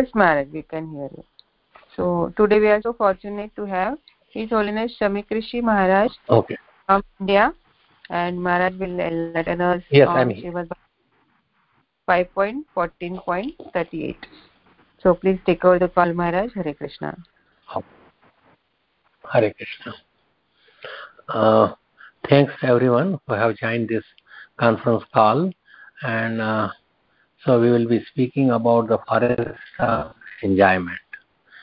Yes, Maharaj, we can hear you. So today we are so fortunate to have His Holiness Shamik Rishi Maharaj okay. from India, and Maharaj will enlighten us yes, I'm here. 5.14.38. So please take over the call, Maharaj. Hare Krishna. Hare Krishna. Uh, thanks everyone who have joined this conference call and uh, so we will be speaking about the forest uh, enjoyment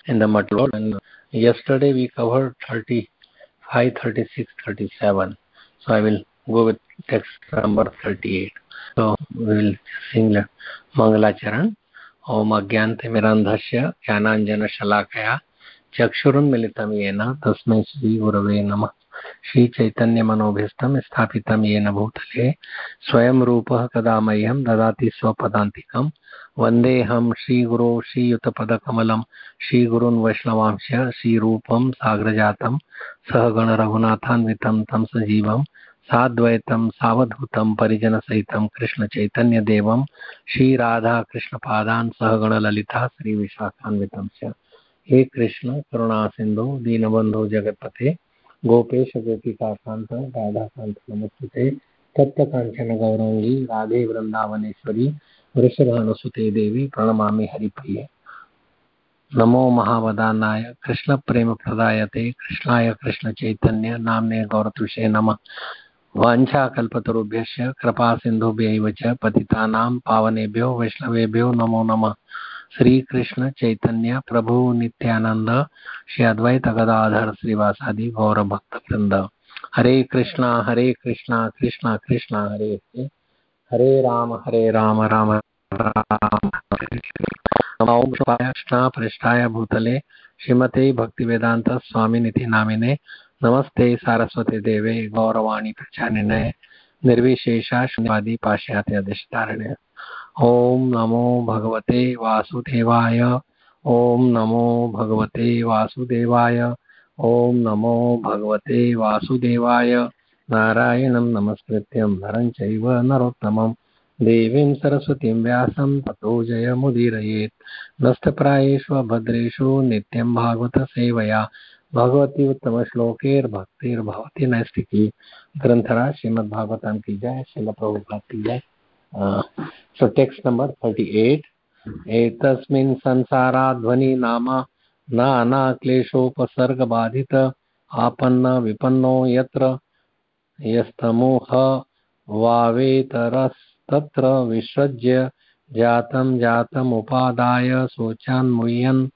in the material and yesterday we covered 35 36 37 so i will go with text number 38 so we will sing mangalacharan ॐ अज्ञान्तमिरन्धस्य ज्ञानाञ्जनशलाकया चक्षुरुन्मिलितं येन तस्मै श्रीगुरवे नमः श्रीचैतन्यमनोभीष्टं स्थापितं येन भूतले, स्वयं रूपः कदा मह्यं ददाति स्वपदान्तिकं। वन्देऽहं श्रीगुरो श्रीयुतपदकमलं, श्रीगुरून् वैष्णवांश श्रीरूपं साग्रजातं सहगणरघुनाथान्वितं तं सजीवं, साद्वैतं सावधूतं परिजनसहितं कृष्णचैतन्यदेवं, श्रीराधाकृष्णपादान् सहगणललिता श्रीविशाखान्वितं च। हे कृष्ण, करुणासिन्धो, दीनबन्धो, जगत्पते। गोपेश गोपिकान्त राधाकान्त नमस्ते तप्तकाञ्चन गौरङ्गी राधे वृन्दावनेश्वरी वृषभानुसुते देवी, प्रणमामि हरिप्रिये। नमो महावदानाय कृष्णप्रेमप्रदायते कृष्णाय कृष्णचैतन्य नाम्ने गौरतुषे नमः। वाञ्छाकल्पतरुभ्यश्च कृपासिन्धुभ्यैव च, पतितानां पावनेभ्यो, वैष्णवेभ्यो, नमो नमः। श्रीकृष्ण चैतन्य प्रभु नित्यानंद श्री अद्वैत गदाधर श्रीवासादि गौर भक्त वृंद। हरे कृष्णा हरे कृष्णा कृष्णा कृष्णा, हरे हरे। हरे राम हरे राम राम राम कृष्णा पृष्ठाय भूतले। श्रीमते भक्तिवेदांत स्वामिनिधि नामिने। नमस्ते सारस्वती देवे। गौरवाणी प्रचारिणे। निर्विशेषा शून्यवादी पाश्चात्य अधिष्ठारणे ॐ नमो भगवते वासुदेवाय। ॐ नमो भगवते वासुदेवाय। ॐ नमो भगवते वासुदेवाय। नारायणं नमस्कृत्यं नरं चैव नरोत्तमं। देवीं सरस्वतीं व्यासं ततो जयमुदीरयेत्। नस्तप्रायेष्व भद्रेषु नित्यं भागवतसेवया भगवती उत्तमश्लोकैर्भक्तिर्भवति नैष्टिकी ग्रंथरा श्रीमद्भागवतम की जय। शिल प्रभुपाद की जय। So text number 38 एतस्मिन् संसाराध्वनि नाम नानाक्लेशोपसर्गबाधित आपन्न विपन्नो यत्र यस्तमोह वावेतरस्तत्र विसृज्य जातं जातमुपादाय शोचान्मुह्यन्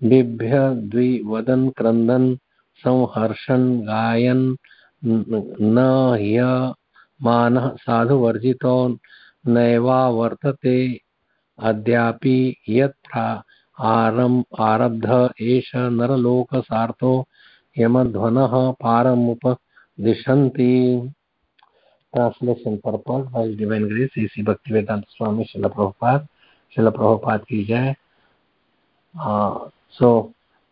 बिभ्य द्विवदन् क्रन्दन् संहर्षन् गायन् न ह्य मानः साधुवर्जितो नैवा वर्तते। अद्यापि यत्र आरम् आरब्ध एष नरलोकसार्थो यमध्वनः पारमुपदिशन्ति। Translation purpose by divine grace इसी भक्तिवेदांत स्वामी शिल प्रभुपाद शिल प्रभुपाद की जय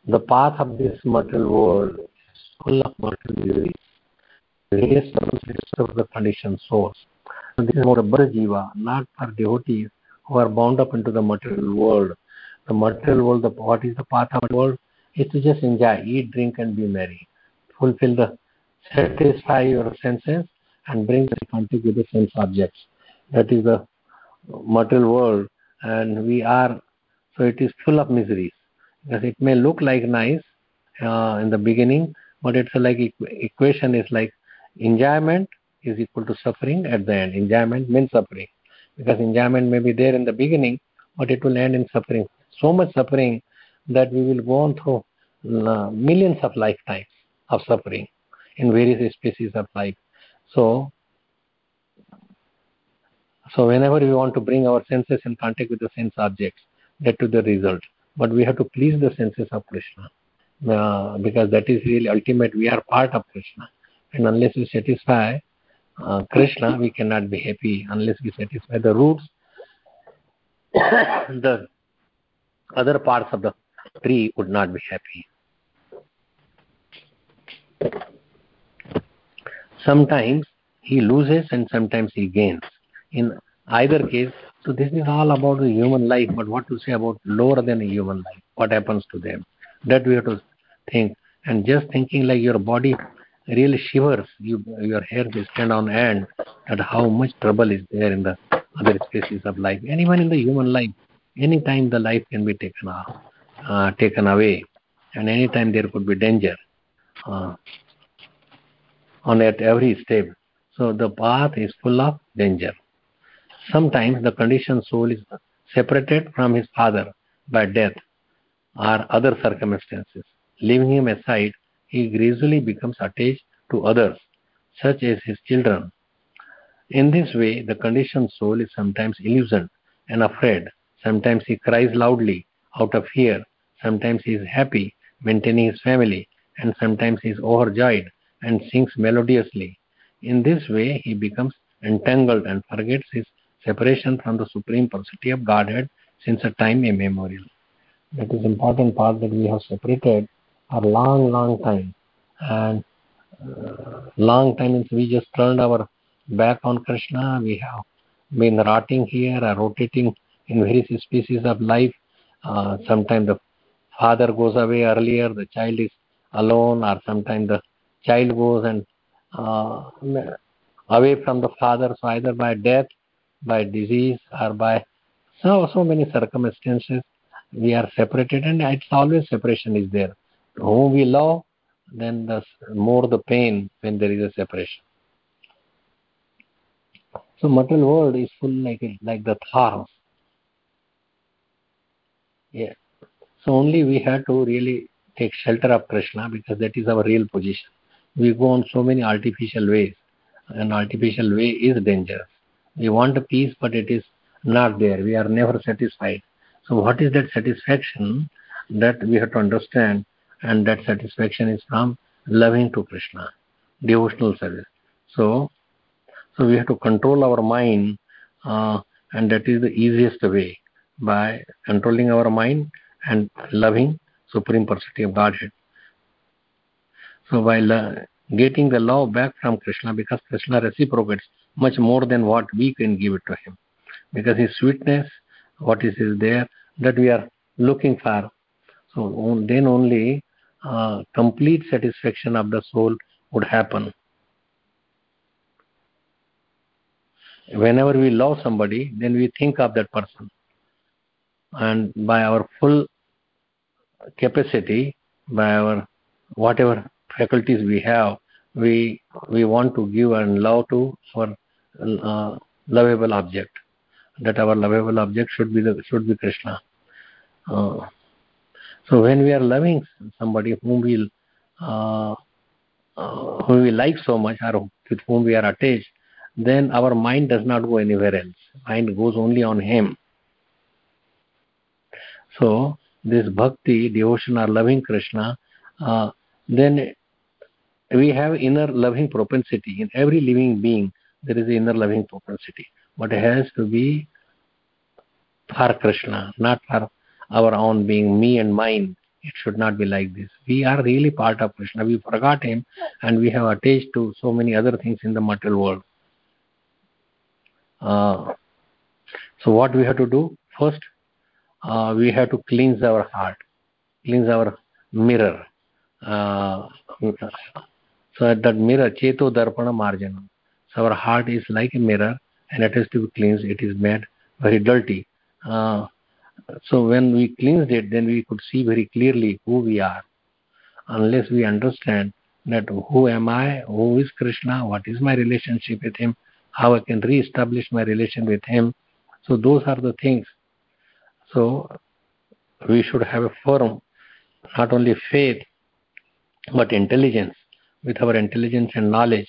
the path of this material world is full of material. Various of the conditioned souls. And this is more a Jiva, not for devotees who are bound up into the material world. The material world, the, what is the path of the world? Is to just enjoy, eat, drink, and be merry. Fulfill the, satisfy your senses and bring the contact with the sense objects. That is the material world. And we are, so it is full of miseries. Because it may look like nice uh, in the beginning, but it's like equation is like enjoyment is equal to suffering at the end. Enjoyment means suffering. Because enjoyment may be there in the beginning, but it will end in suffering. So much suffering that we will go on through uh, millions of lifetimes of suffering in various species of life. So, so whenever we want to bring our senses in contact with the sense objects, that to the result. But we have to please the senses of Krishna. Uh, because that is really ultimate. We are part of Krishna and unless we satisfy uh, Krishna, we cannot be happy. Unless we satisfy the roots, the other parts of the tree would not be happy. Sometimes he loses and sometimes he gains. In either case, So this is all about the human life, but what to say about lower than human life? What happens to them? That we have to think. And just thinking like your body really shivers, you, your hair will stand on end at how much trouble is there in the other species of life. And even in the human life, anytime the life can be taken off, uh, taken away, and anytime there could be danger uh, on at every step. So the path is full of danger. Sometimes the conditioned soul is separated from his father by death or other circumstances. Leaving him aside, he gradually becomes attached to others, such as his children. In this way, the conditioned soul is sometimes illusioned and afraid. Sometimes he cries loudly out of fear. Sometimes he is happy, maintaining his family, and sometimes he is overjoyed and sings melodiously. In this way, he becomes entangled and forgets his separation from the Supreme Personality of Godhead since a time immemorial. That is important part that we have separated a long, long time. And uh, long time means we just turned our back on Krishna. We have been rotting here or rotating in various species of life. Uh, sometimes the father goes away earlier, the child is alone, or sometimes the child goes and uh, away from the father, so either by death by disease or by so so many circumstances we are separated and it's always separation is there whom we love then the more the pain when there is a separation so material world is full like like the thorns yeah so only we have to really take shelter of krishna because that is our real position we go on so many artificial ways and artificial way is dangerous we want peace, but it is not there. We are never satisfied. So, what is that satisfaction that we have to understand? And that satisfaction is from loving to Krishna, devotional service. So, so we have to control our mind, uh, and that is the easiest way by controlling our mind and loving Supreme Personality of Godhead. So, by getting the love back from Krishna, because Krishna reciprocates much more than what we can give it to him because his sweetness what is, is there that we are looking for so then only complete satisfaction of the soul would happen. Whenever we love somebody then we think of that person. And by our full capacity by our whatever faculties we have we we want to give and love to our uh, lovable object. That our lovable object should be the should be krishna. Uh, so when we are loving somebody whom we uh, uh, whom we like so much or with whom we are attached then our mind does not go anywhere else. Mind goes only on him. So this bhakti devotion or loving krishna uh, then we have inner loving propensity. In every living being there is inner loving propensity. But it has to be for krishna not for our own being me and mine it should not be like this we are really part of krishna we forgot him and we have attached to so many other things in the material world uh, so what we have to do first uh, we have to cleanse our heart cleanse our mirror uh, so that mirror, cheto darpana marjana. So our heart is like a mirror and it has to be cleansed. It is made very dirty. Uh, so when we cleanse it, then we could see very clearly who we are. Unless we understand that who am I, who is Krishna, what is my relationship with him, how I can re-establish my relation with him. So those are the things. So we should have a firm, not only faith, but intelligence with our intelligence and knowledge,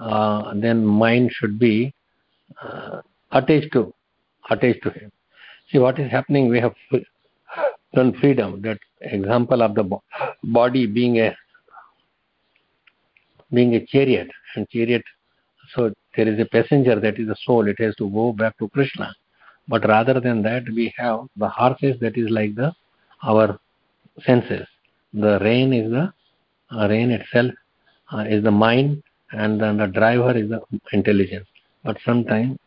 uh, then mind should be uh, attached to attached to him. See what is happening. We have done freedom. That example of the body being a being a chariot and chariot. So there is a passenger that is the soul. It has to go back to Krishna. But rather than that, we have the horses that is like the our senses. The rain is the uh, rain itself uh, is the mind and then the driver is the intelligence but sometimes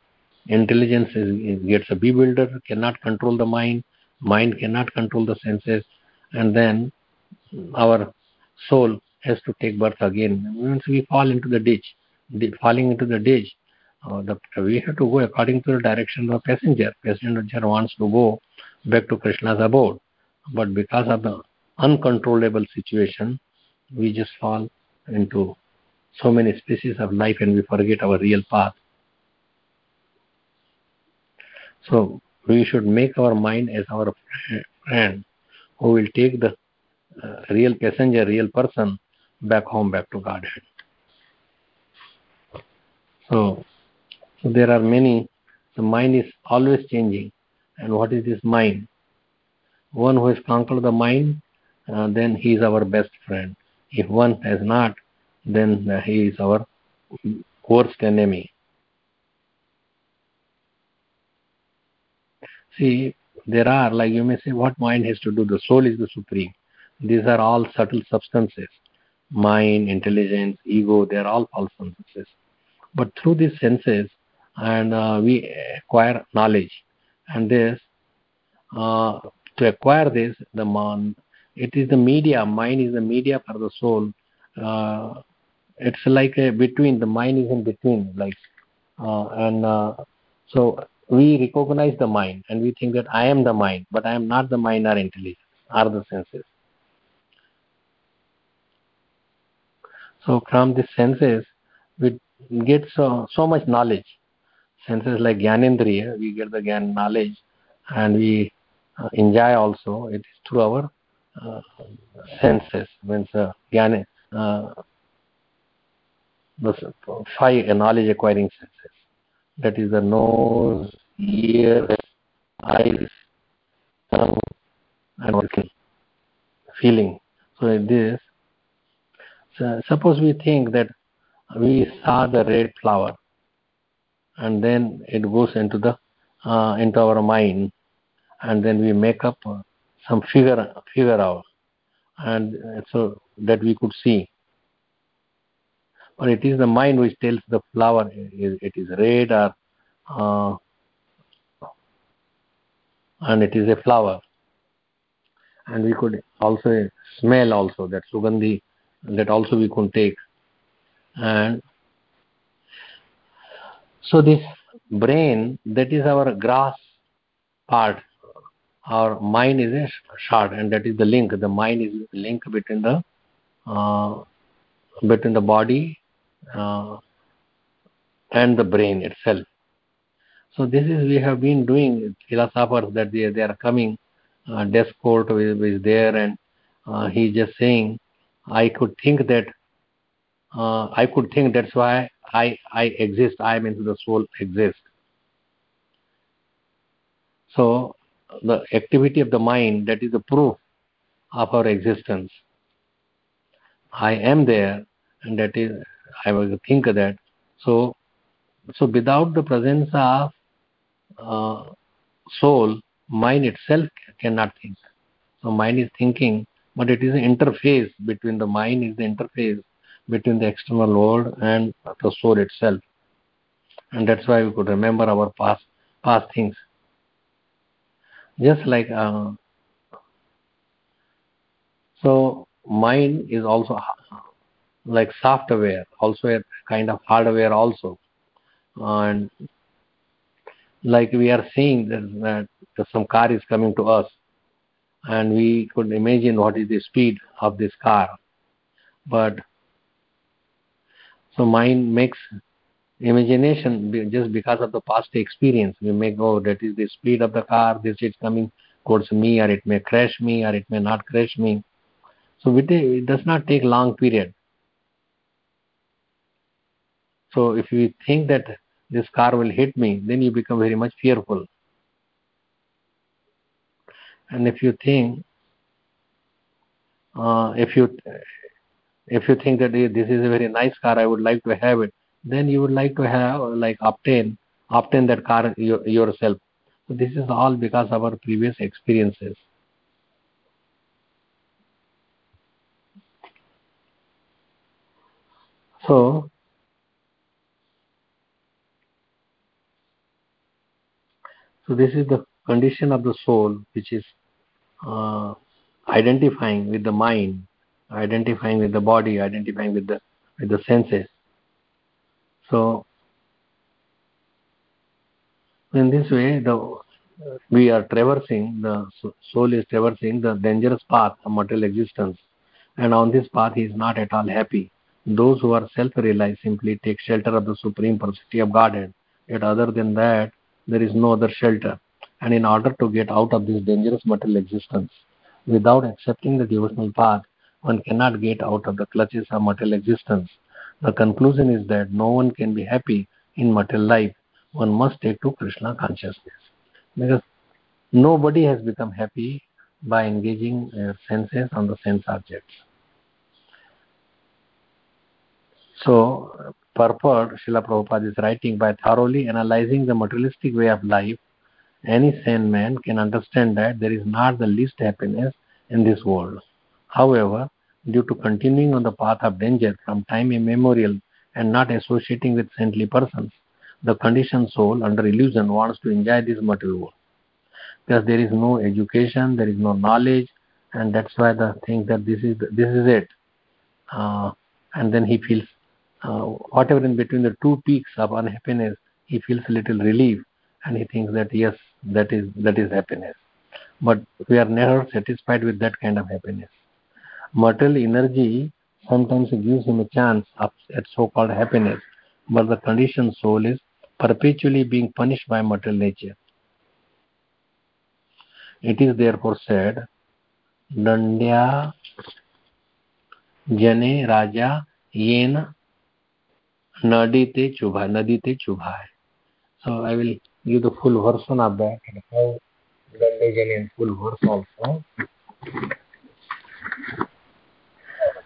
intelligence is, gets a bewildered, cannot control the mind, mind cannot control the senses, and then our soul has to take birth again. Once we fall into the ditch, falling into the ditch, uh, the, we have to go according to the direction of the passenger. Passenger wants to go back to Krishna's abode, but because of the uncontrollable situation, we just fall into so many species of life and we forget our real path. So we should make our mind as our friend who will take the uh, real passenger, real person back home, back to Godhead. So, so there are many, the mind is always changing. And what is this mind? One who has conquered the mind, uh, then he is our best friend. If one has not, then he is our worst enemy. See, there are, like you may say, what mind has to do? The soul is the supreme. These are all subtle substances. Mind, intelligence, ego, they are all false substances. But through these senses, and uh, we acquire knowledge. And this, uh, to acquire this, the mind it is the media. Mind is the media for the soul. Uh, it's like a between. The mind is in between, like, uh, and uh, so we recognize the mind and we think that I am the mind, but I am not the mind or intelligence or the senses. So from the senses, we get so, so much knowledge. Senses like Gyanendriya, we get the Gyan knowledge and we uh, enjoy also. It is through our uh, senses. Means uh, Gyan, uh, the five knowledge acquiring senses. That is the nose, ears, eyes, tongue, and working, feeling. So this so suppose we think that we saw the red flower and then it goes into the uh, into our mind and then we make up some figure figure out and so that we could see but it is the mind which tells the flower it is red or uh, and it is a flower. And we could also smell also that sugandhi that also we could take. And so this brain that is our grass part. Our mind is a shard and that is the link. The mind is the link between the uh, between the body uh, and the brain itself so this is we have been doing philosophers that they, they are coming uh, is there and uh, he is just saying I could think that uh, I could think that's why I I exist. I mean the soul exists. So the activity of the mind that is the proof of our existence. I am there, and that is I will think that. So so without the presence of uh, soul, mind itself cannot think. So mind is thinking but it is an interface between the mind is the interface between the external world and the soul itself and that's why we could remember our past past things just like uh, so mind is also like software also a kind of hardware also and like we are seeing that, that some car is coming to us and we could imagine what is the speed of this car. But so mind makes imagination just because of the past experience. We may go, that is the speed of the car, this is coming towards me, or it may crash me, or it may not crash me. So it does not take long period. So if you think that this car will hit me, then you become very much fearful. And if you think, uh, if you if you think that this is a very nice car, I would like to have it, then you would like to have like obtain obtain that car yourself. So this is all because of our previous experiences. So So this is the condition of the soul, which is uh, identifying with the mind, identifying with the body, identifying with the with the senses. So in this way, the we are traversing the soul is traversing the dangerous path of material existence, and on this path he is not at all happy. Those who are self-realized simply take shelter of the supreme personality of Godhead. Yet other than that, there is no other shelter. And in order to get out of this dangerous material existence, without accepting the devotional path, one cannot get out of the clutches of material existence. The conclusion is that no one can be happy in material life. One must take to Krishna consciousness. Because nobody has become happy by engaging their senses on the sense objects. So, purport Srila Prabhupada is writing by thoroughly analyzing the materialistic way of life, any sane man can understand that there is not the least happiness in this world. However, due to continuing on the path of danger from time immemorial and not associating with saintly persons, the conditioned soul under illusion wants to enjoy this material world. Because there is no education, there is no knowledge, and that's why the think that this is this is it. Uh, and then he feels uh, whatever in between the two peaks of unhappiness, he feels a little relief, and he thinks that yes, that is that is happiness. But we are never satisfied with that kind of happiness. Material energy sometimes gives him a chance of, at so-called happiness, but the conditioned soul is perpetually being punished by material nature. It is therefore said, Dandya Jane Raja Yen Nadite Chubha, Nadite Chubhai. So I will give the full version of that and how Dandya in full verse also.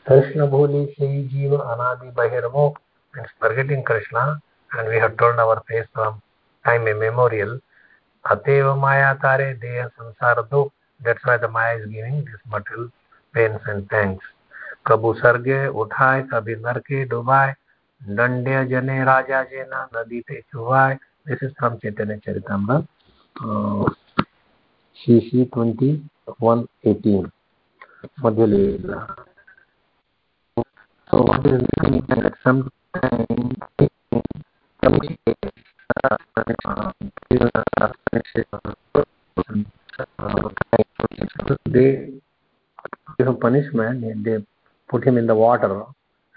Krishna Bholi Sei Jiva Anadi Bahirmukh means forgetting Krishna and we have turned our face from time immemorial. Ateva Maya Tare Deya Sansara Dukh. That's why the Maya is giving this material pains and thanks. कबू सर्गे उठाए कभी नरके डुबाए दंड्य जने राजा जेना नदीते चुवाय this is from chaitanya charitamrita uh, cc 2118 madhyalila so what is meaning that sometimes they give him punishment they put him in the water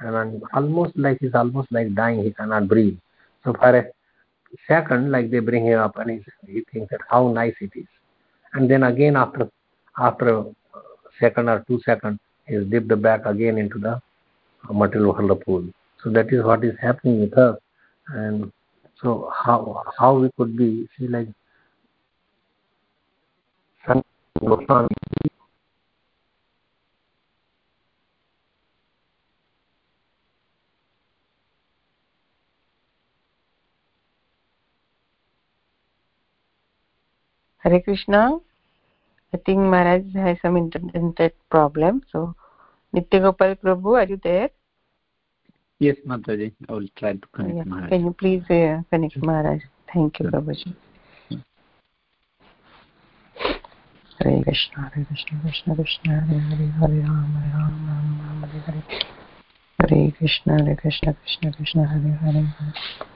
and almost like he's almost like dying, he cannot breathe. So for a second, like they bring him up and he, he thinks that how nice it is. And then again after after a second or two seconds, dipped back again into the material water pool. So that is what is happening with us. And so how how we could be see like Hare Krishna. I think Maharaj has some internet problem. So, Nitya Gopal Prabhu, are you there? Yes, Mataji. I will try to connect yeah. Maharaj. Can you please uh, connect sure. Maharaj? Thank you, sure. Prabhuji. Hare Krishna, Hare Krishna, Krishna Krishna, Hare Hare, Hare Ram, Hare Ram, Ram Ram, Hare Hare. Hare Krishna, Hare Krishna, Krishna Krishna, Hare Hare, Hare.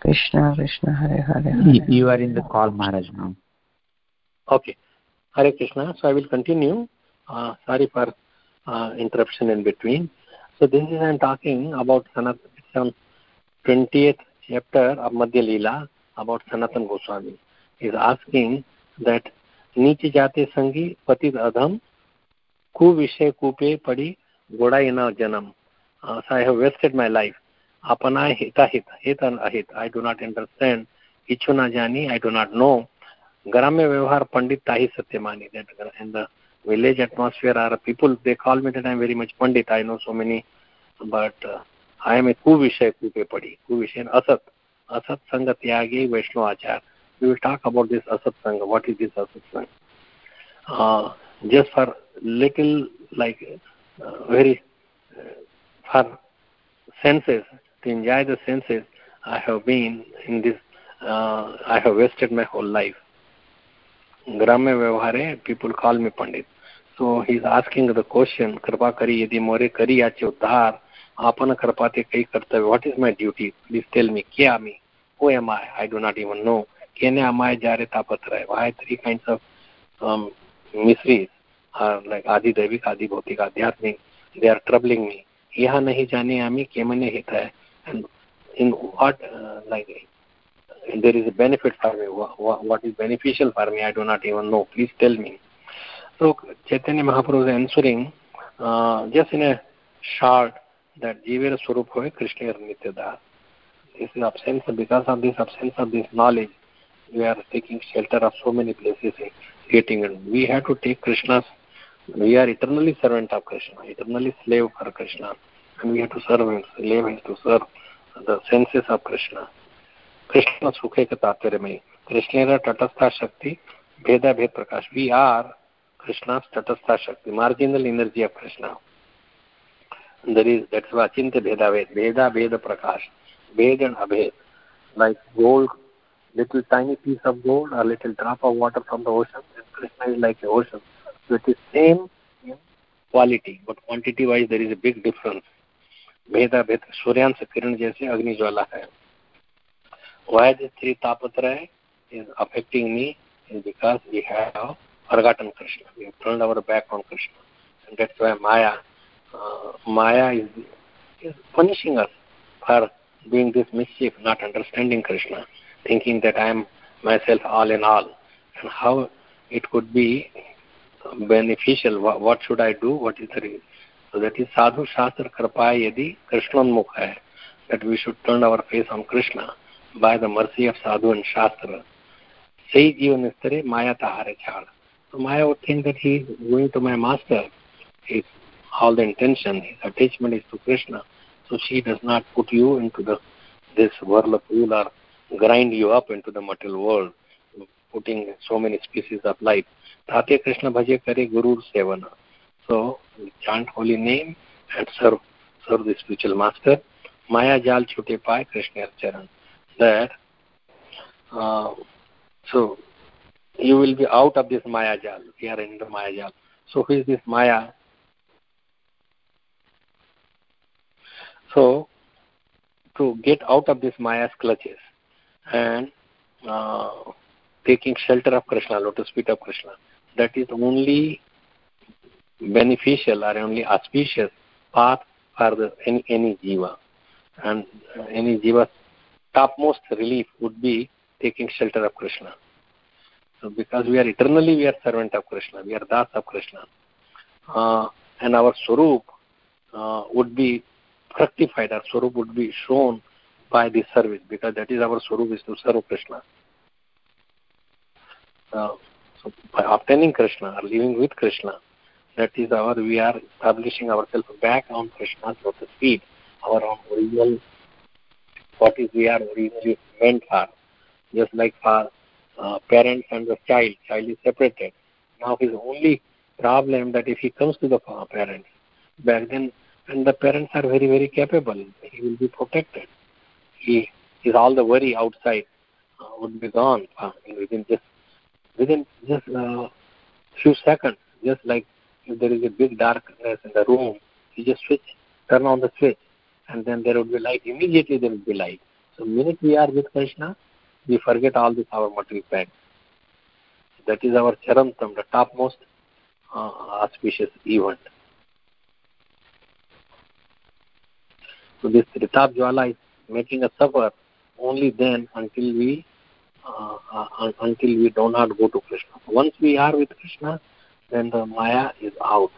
Krishna, Krishna, Hare Hare. Hare you are in the call, Maharaj, now. Okay. Hare Krishna. So I will continue. Uh, sorry for uh, interruption in between. So this is I'm talking about Sanatan, 20th chapter of Madhya Leela about Sanatan Goswami. Is asking that नीचे जाते संगी पतित अधम कु विषय कूपे पड़ी गोड़ाई न जन्म so I have wasted my life अपना हित हित हित अहित आई डो नॉट अंडरस्टैंड इच्छु ना जानी आई डू नॉट नो ग्राम्य व्यवहार पंडित ताही सत्य मानी that in the village atmosphere are people they call me that I am very much pandit. I know so many but I am a कु विषय कुपे पड़ी कु विषय असत. असत संग त्यागे, वैष्णव आचार. We will talk about this asat sanga. What is this asat sanga? Just for little like very for senses to enjoy the senses I have been in this, uh, I have wasted my whole life. Gramya Vyavahare, people call me Pandit. So he is asking the question, Kripa Kari Yadi More Kari Yache Uddhar, Apana Kripate Kai Karta, what is my duty? Please tell me, Kya Ami? Who am I? I do not even know. Kene Amai Jare Tapatraya. Why three kinds of um, mysteries are like Adi Devik, Adi Bhautik, Adhyatmik, they are troubling me. यह नहीं जाने आमी के केमने हित है and in what like there is a benefit for me. What, what is beneficial for me? I do not even know. Please tell me. So Chaitanya Mahaprabhu is answering uh, just in a short that Jivera Swarup Hoy Krishna Nityada. This is absence because of this absence of this knowledge, we are taking shelter of so many places getting it. We have to take Krishna's we are eternally servant of Krishna, eternally slave for Krishna, and we have to serve and slave has to serve the senses of Krishna. Krishna Sukheka Tatvarame. Krishna Tatastha Shakti, Veda Bhed Prakash. We are Krishna's Tatastha Shakti, marginal energy of Krishna. And there is, that's why Achintya Veda Ved, Veda Veda Prakash, Ved and Abhed. Like gold, little tiny piece of gold or little drop of water from the ocean, and Krishna is like the ocean. So it is same quality, but quantity wise there is a big difference. भेदा भेद सूर्यांश किरण जैसे अग्नि ज्वाला है वायद three तापत्र is affecting me because we have forgotten Krishna we have turned back on Krishna and that's Maya Maya is is punishing us for doing this mischief not understanding Krishna thinking that I am my self all in all and how it could be beneficial what should I do what is the reason So that is sadhu shastra kripa yadi krishnanmukha hai. That we should turn our face on Krishna by the mercy of sadhu and shastra. Say Jivan Istare Maya Tahare Chad. So Maya would think that he is going to my master. His all the intention, his attachment is to Krishna. So she does not put you into the this whirlpool or grind you up into the material world, putting so many species of life. Tate Krishna Bhaje Kare Guru Sevana. So chant holy name and serve serve the spiritual master. Maya Jal Chute Pai Krishna Charan that uh, so you will be out of this Maya Jal. We are in the Maya Jal. So who is this Maya? So to get out of this Maya's clutches and uh, taking shelter of Krishna, lotus feet of Krishna, that is only beneficial or only auspicious path for the, any, any jiva. And any jiva topmost relief would be taking shelter of Krishna. So because we are eternally we are servant of Krishna, we are das of Krishna. Uh, and our Swarup uh, would be fructified, our Swarup would be shown by this service because that is our Swarup is to serve Krishna. Uh, so by obtaining Krishna or living with Krishna, that is our, we are establishing ourselves back on Krishna's lotus feet, our own original what is we are originally meant for. Just like for uh, parents and the child, child is separated. Now his only problem that if he comes to the parents, back then, and the parents are very, very capable, he will be protected. He, is all the worry outside uh, would be gone uh, within just within just uh, few seconds. Just like if there is a big darkness in the room, you just switch, turn on the switch, and then there would be light. Immediately there would be light. So minute we are with Krishna, we forget all this our material facts. That is our charantam, the topmost uh, auspicious event. So this Tritap Jwala is making us suffer only then until we uh, uh, until we do not go to Krishna. Once we are with Krishna, then the Maya is out.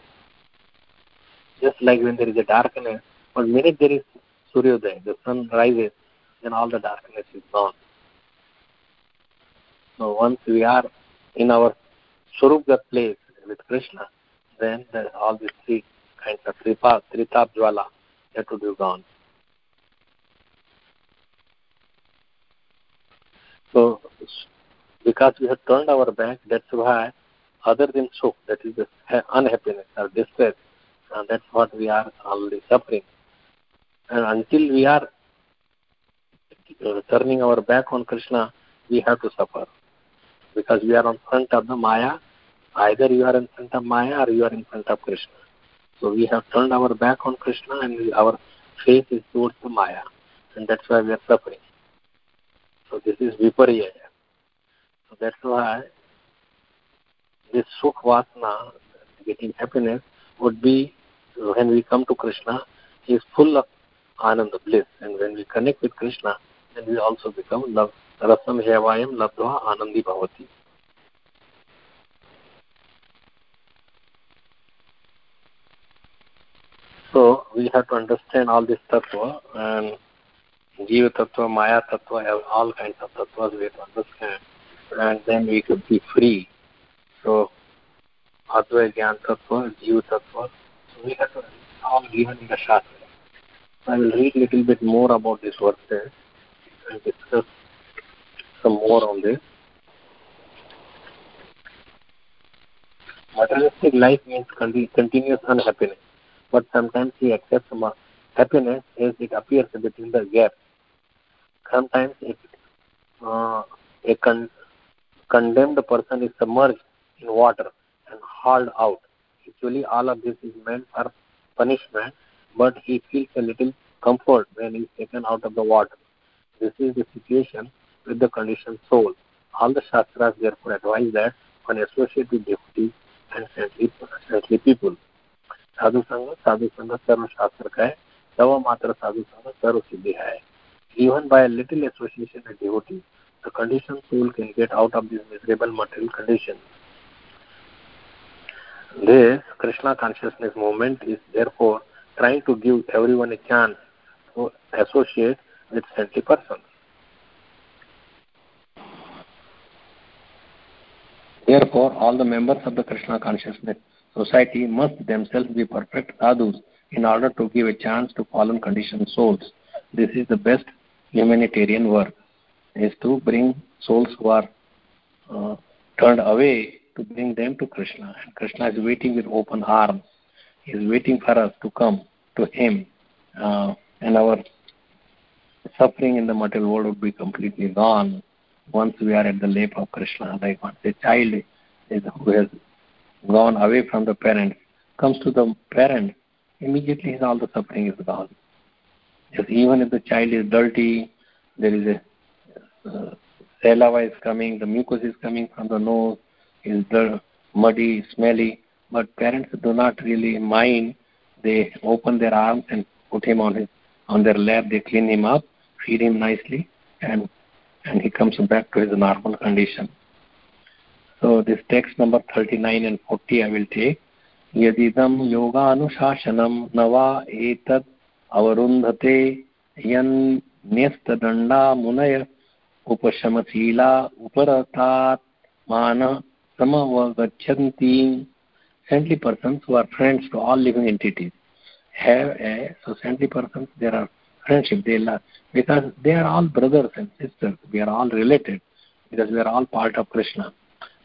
Just like when there is a darkness, but minute there is Suryodaya, the sun rises, then all the darkness is gone. So once we are in our Swarup place, with Krishna, then the, all these three kinds of tripa, tritap jwala, that would be gone. So, because we have turned our back, that's why other than sukh, that is the unhappiness or distress, and that's what we are already suffering. And until we are uh, turning our back on Krishna, we have to suffer. Because we are on front of the Maya, either you are in front of Maya or you are in front of Krishna. So we have turned our back on Krishna and our face is towards the Maya. And that's why we are suffering. So this is Viparya. So that's why this Sukh Vasana, getting happiness, would be when we come to Krishna, he is full of ananda bliss. And when we connect with Krishna, then we also become love. Rasam Hevayam Labdva Anandi Bhavati. So we have to understand all this tattva and Jiva tattva, Maya tattva, all kinds of tattvas we have to understand and then we could be free. So Advai Gyan tattva, Jiva tattva, so we have to all given in the Shastra. I will read a little bit more about this verse and discuss some more on this. Materialistic life means continuous unhappiness, but sometimes he accepts happiness as it appears between the gaps. Sometimes it, uh, a con- condemned person is submerged in water and hauled out. Actually, all of this is meant for punishment, but he feels a little comfort when he is taken out of the water. This is the situation with the conditioned soul. All the Shastras therefore advise that one associate with devotees and saintly, saintly people. साधु संग साधु संग सर्व शास्त्र का है तव मात्र साधु संग सर्व सिद्धि है even by a little association with devotee the conditioned soul can get out of this miserable material condition this krishna consciousness movement is therefore trying to give everyone a chance to associate with saintly persons Therefore, all the members of the Krishna consciousness society must themselves be perfect sadhus in order to give a chance to fallen conditioned souls. This is the best humanitarian work, is to bring souls who are uh, turned away to bring them to Krishna. And Krishna is waiting with open arms. He is waiting for us to come to Him. Uh, and our suffering in the material world would be completely gone once we are at the lap of Krishna, like once a child is, who has gone away from the parents comes to the parent, immediately all the suffering is gone. Yes, even if the child is dirty, there is a uh, saliva is coming, the mucus is coming from the nose, is the muddy, smelly, but parents do not really mind. They open their arms and put him on his on their lap. They clean him up, feed him nicely, and and he comes back to his normal condition. So this text number 39 and 40 I will take. यदिदं योगानुशासनं न वा एतत् अवरुन्धते यन्यस्तदण्डा मुनय उपशमशीला उपरतात् मान samavagachanti saintly persons who are friends to all living entities. Have a so saintly persons there are friendship they love because they are all brothers and sisters we are all related because we are all part of krishna.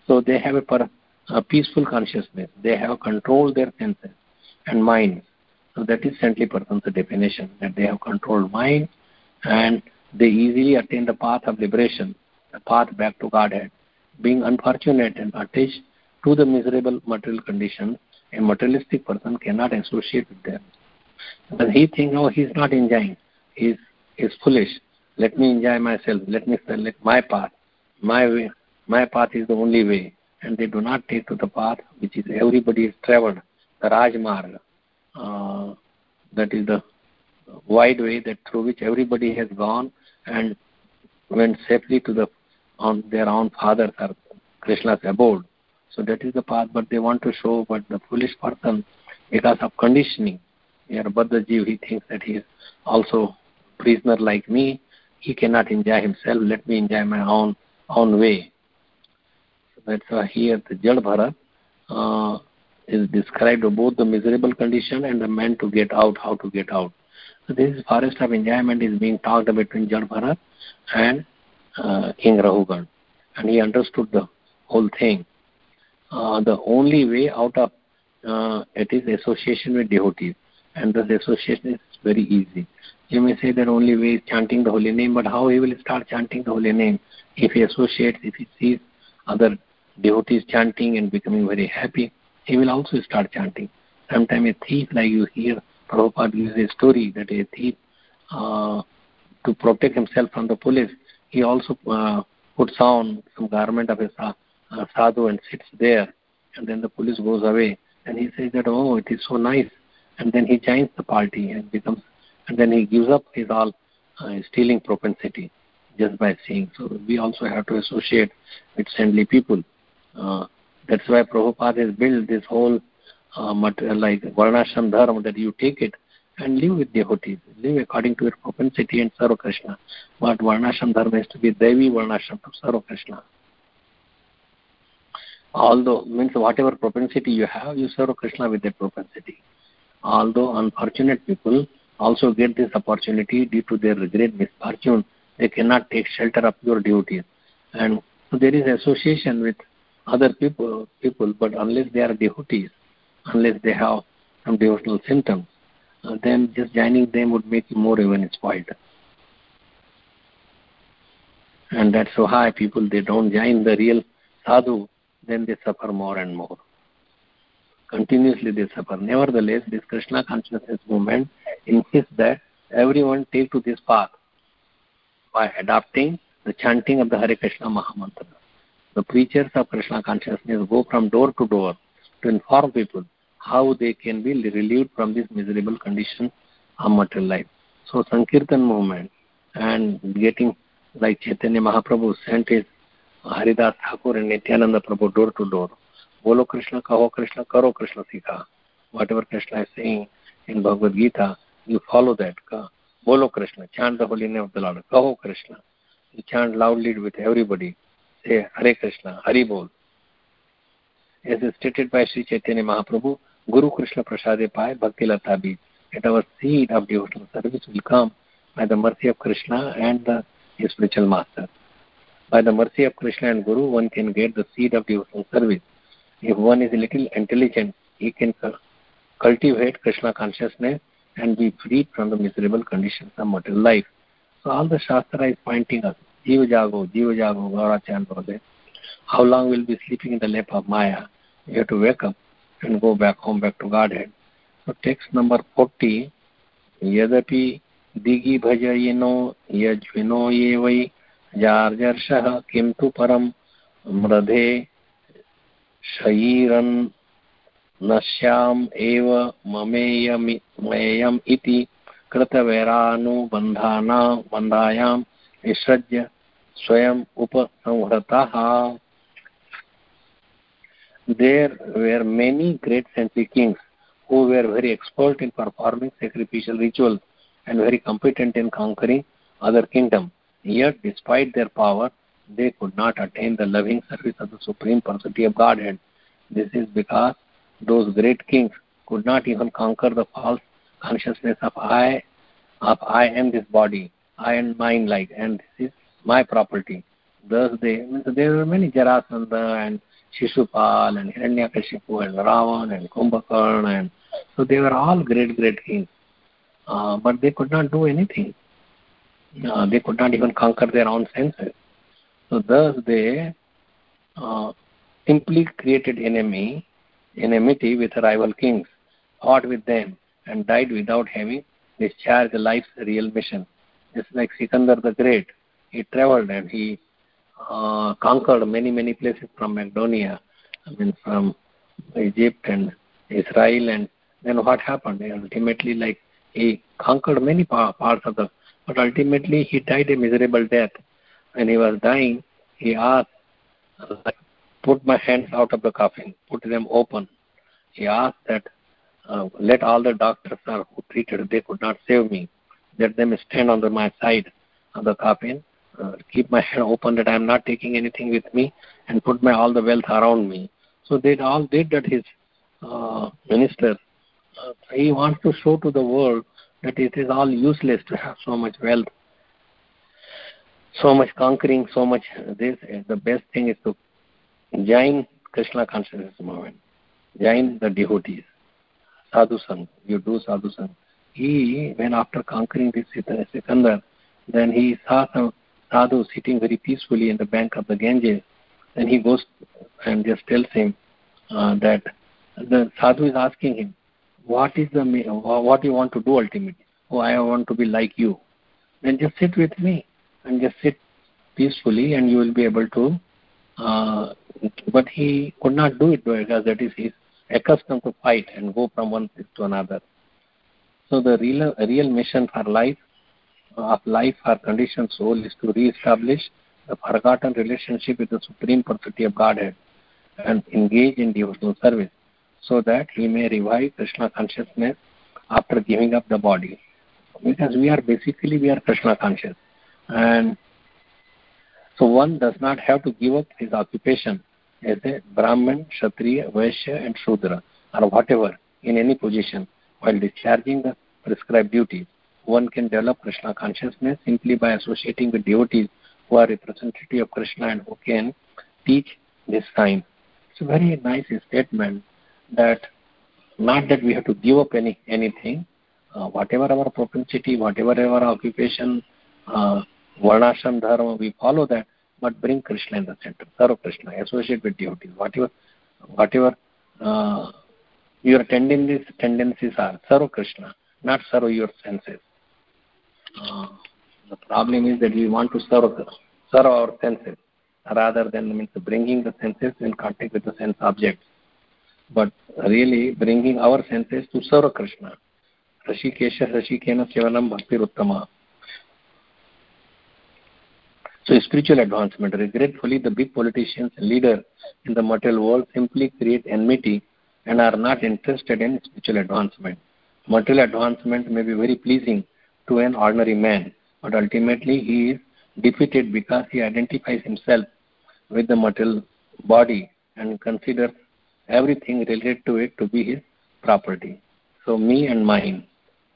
So they have a, per, a peaceful consciousness they have controlled their senses and minds. So that is saintly persons definition that they have controlled mind and they easily attain the path of liberation the path back to godhead being unfortunate and attached to the miserable material condition a materialistic person cannot associate with them but he thinks oh he's not enjoying is is foolish. Let me enjoy myself. Let me select my path. My way, my path is the only way. And they do not take to the path which is everybody has traveled, the Rajmarg. Uh, that is the wide way that through which everybody has gone and went safely to the on their own fathers Krishna's abode. So that is the path, but they want to show, but the foolish person, because of conditioning, here Bhadrajiv, he thinks that he is also prisoner like me, he cannot enjoy himself. Let me enjoy my own own way. So that's why here the Jad Bharat. uh, is described both the miserable condition and the man to get out, how to get out. So this forest of enjoyment is being talked between Jad Bharat and uh, King Rahugan. And he understood the whole thing. Uh, the only way out of uh, it is association with devotees. And this association is very easy. You may say that only way is chanting the holy name, but how he will start chanting the holy name if he associates, if he sees other devotees chanting and becoming very happy, he will also start chanting. Sometimes a thief, like you hear Prabhupada gives a story that a thief, uh, to protect himself from the police, he also uh, puts on some garment of a uh, sadhu and sits there, and then the police goes away, and he says that, oh, it is so nice, and then he joins the party and becomes, and then he gives up his all uh, stealing propensity just by seeing. So we also have to associate with friendly people. Uh, that's why Prabhupada has built this whole uh, material like Varnashram Dharma that you take it and live with devotees, live according to your propensity and serve Krishna. But Varnashram Dharma has to be Devi Varnashram to serve Krishna. Although, means whatever propensity you have, you serve Krishna with that propensity. Although unfortunate people also get this opportunity due to their great misfortune, they cannot take shelter of your devotees. And there is association with other people, people, but unless they are devotees, unless they have some devotional symptoms, Uh, then just joining them would make you more even spoiled. And that's why people they don't join the real sadhu, then they suffer more and more. Continuously they suffer. Nevertheless, this Krishna consciousness movement insists that everyone take to this path by adopting the chanting of the Hare Krishna Mahamantra. The preachers of Krishna consciousness go from door to door to inform people how they can be relieved from this miserable condition of material life. So Sankirtan movement and getting like Chaitanya Mahaprabhu sent his Haridas Thakur and Nityananda Prabhu door to door. Bolo Krishna, Kaho Krishna, Karo Krishna Sikha. Whatever Krishna is saying in Bhagavad Gita, you follow that. Bolo Krishna, chant the holy name of the Lord. Kaho Krishna. You chant loudly with everybody. Say Hare Krishna, Hari Bol. As stated by Sri Chaitanya Mahaprabhu, Guru Krishna Prasade Pai Bhakti Lata Beat. That our seed of devotional service will come by the mercy of Krishna and the, his spiritual master. By the mercy of Krishna and Guru, one can get the seed of devotional service. If one is a little intelligent, he can cultivate Krishna consciousness and be freed from the miserable conditions of material life. So all the Shastra is pointing us, Jiva Jago, Jiva Jago, Gaurachan How long will be sleeping in the lap of Maya? You have to wake up and go back home, back to Godhead. So text number 40, यद्यपि दिगि भजयिनो यज्विनो ये वै जार्जर्षः किं तु मृधे शयीरन् नश्याम् एव ममेयम् इति कृतवैरानुबन्धानां बन्धायां विसृज्य स्वयम् उपसंहृतः there were many great saintly kings who were very expert in performing sacrificial rituals and very competent in conquering other kingdoms. Yet, despite their power, they could not attain the loving service of the Supreme Personality of Godhead. This is because those great kings could not even conquer the false consciousness of I, of I am this body, I am mine like, and this is my property. Thus, they there were many Jarasandha and Shishupal and Hiranyakashipu and Ravan and Kumbhakarna and so they were all great, great kings. Uh, but they could not do anything. Uh, they could not even conquer their own senses. So thus they uh, simply created enemy, enmity with rival kings, fought with them, and died without having discharged life's real mission. Just like Sikandar the Great, he traveled and he uh, conquered many, many places from Macedonia, I mean from Egypt and Israel and then what happened? Ultimately, like he conquered many parts of the, but ultimately he died a miserable death. When he was dying, he asked, put my hands out of the coffin, put them open. He asked that, uh, let all the doctors who treated, they could not save me. Let them stand on the, my side of the coffin uh, keep my head open that I am not taking anything with me and put my all the wealth around me So they all did that his uh, minister. Uh, he wants to show to the world that it is all useless to have so much wealth, so much conquering, so much this. The best thing is to join Krishna consciousness movement, join the devotees, sadhu sang. You do sadhu. He, when after conquering this Sikandar, then he saw some sadhu sitting very peacefully in the bank of the Ganges. and he goes and just tells him uh, that the sadhu is asking him, what is the what you want to do ultimately? Oh, I want to be like you. Then just sit with me and just sit peacefully, and you will be able to. Uh, but he could not do it because that is his accustomed to fight and go from one place to another. So the real real mission for life of life for conditioned soul is to re-establish the forgotten relationship with the supreme personality of Godhead and engage in devotional service so that he may revive Krishna consciousness after giving up the body. Because we are basically we are Krishna conscious. And so one does not have to give up his occupation as a Brahman, Kshatriya, Vaishya and Shudra or whatever in any position while discharging the prescribed duties. One can develop Krishna consciousness simply by associating with devotees who are representative of Krishna and who can teach this kind. It's a very nice statement that not that we have to give up any anything, uh, whatever our propensity, whatever our occupation, uh, varnashram dharma, we follow that, but bring Krishna in the center, serve Krishna, associate with devotees, whatever, whatever uh, your tendencies, tendencies are, serve Krishna, not serve your senses. The problem is that we want to serve, serve our senses rather than means bringing the senses in contact with the sense objects but really bringing our senses to serve Krishna. Rashikesha Rashikena Sevanam Bhakti Uttama. So spiritual advancement. Regretfully, the big politicians and leaders in the material world simply create enmity and are not interested in spiritual advancement. Material advancement may be very pleasing to an ordinary man, but ultimately he is defeated because he identifies himself with the material body and considers everything related to it to be his property. So me and mine,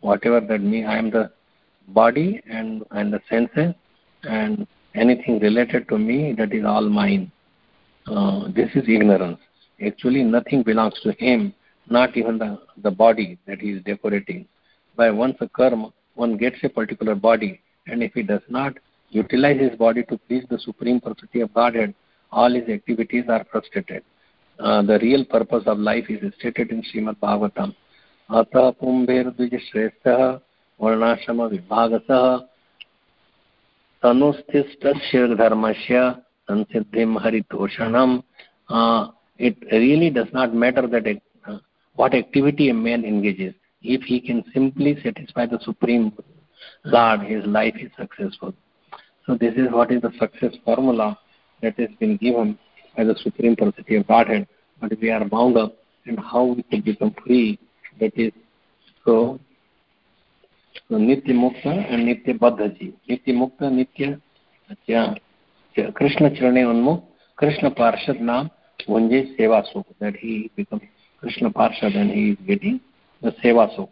whatever that me, I am the body and, and the senses and anything related to me, that is all mine. Uh, this is ignorance. Actually, nothing belongs to him, not even the, the body that he is decorating. By once a karma, one gets a particular body, and if he does not utilize his body to please the Supreme Personality of Godhead, all his activities are frustrated. Uh, the real purpose of life is stated in Srimad Bhagavatam. अतः पुम्भेर्द्विजश्रेष्ठः वर्णाश्रमविभागतः तनुस्थिष्टस्य धर्मस्य संसिद्धिं हरितोषणम् it really does not matter that it, uh, what activity a man engages. if he can simply satisfy the Supreme God, his life is successful. So this is what is the success formula that has been given as a supreme personality of Godhead, but we are bound up and how we can become free. That is so. So Nitya Mukta and Nitya Baddhaji. Nitya Mukta, Nitya Krishna Charane Unmuk, Krishna Parshad Nam, Vunje Seva Sukh, that he becomes Krishna Parshad and he is getting the Seva Sukh.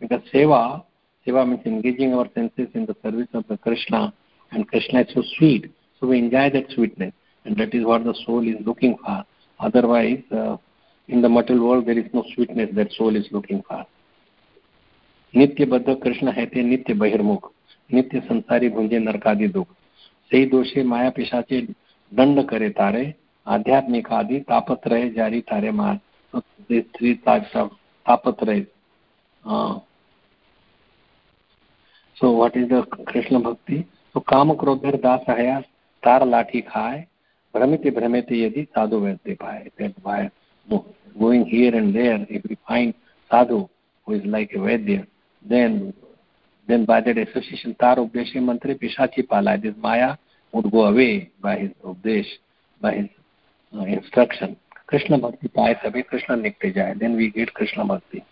Because Seva, Seva means engaging our senses in the service of the Krishna, and Krishna is so sweet, so we enjoy that sweetness and that is what the soul is looking for. Otherwise, uh, in the material world, there is no sweetness that soul is looking for. नित्य बद्ध कृष्ण है ते नित्य बहिर्मुख नित्य संसारी भुंजे नरकादि दुख सही दोषे माया पिशाचे दंड करे तारे आध्यात्मिक आदि तापत रहे जारी तारे मार थ्री तापत रहे so what is the krishna bhakti so kama krodhir das haya tar lathi khai Bhramite Bhramite Yadi Sadhu Vedipaya. That by going here and there, if we find Sadhu who is like a Vedya, then then by that association, Tar Updeshi Mantra Pishachi Pala, this Maya would go away by his Updesh, by his uh, instruction. Krishna भक्ति पाए तभी कृष्ण निकटे जाए then we get Krishna भक्ति.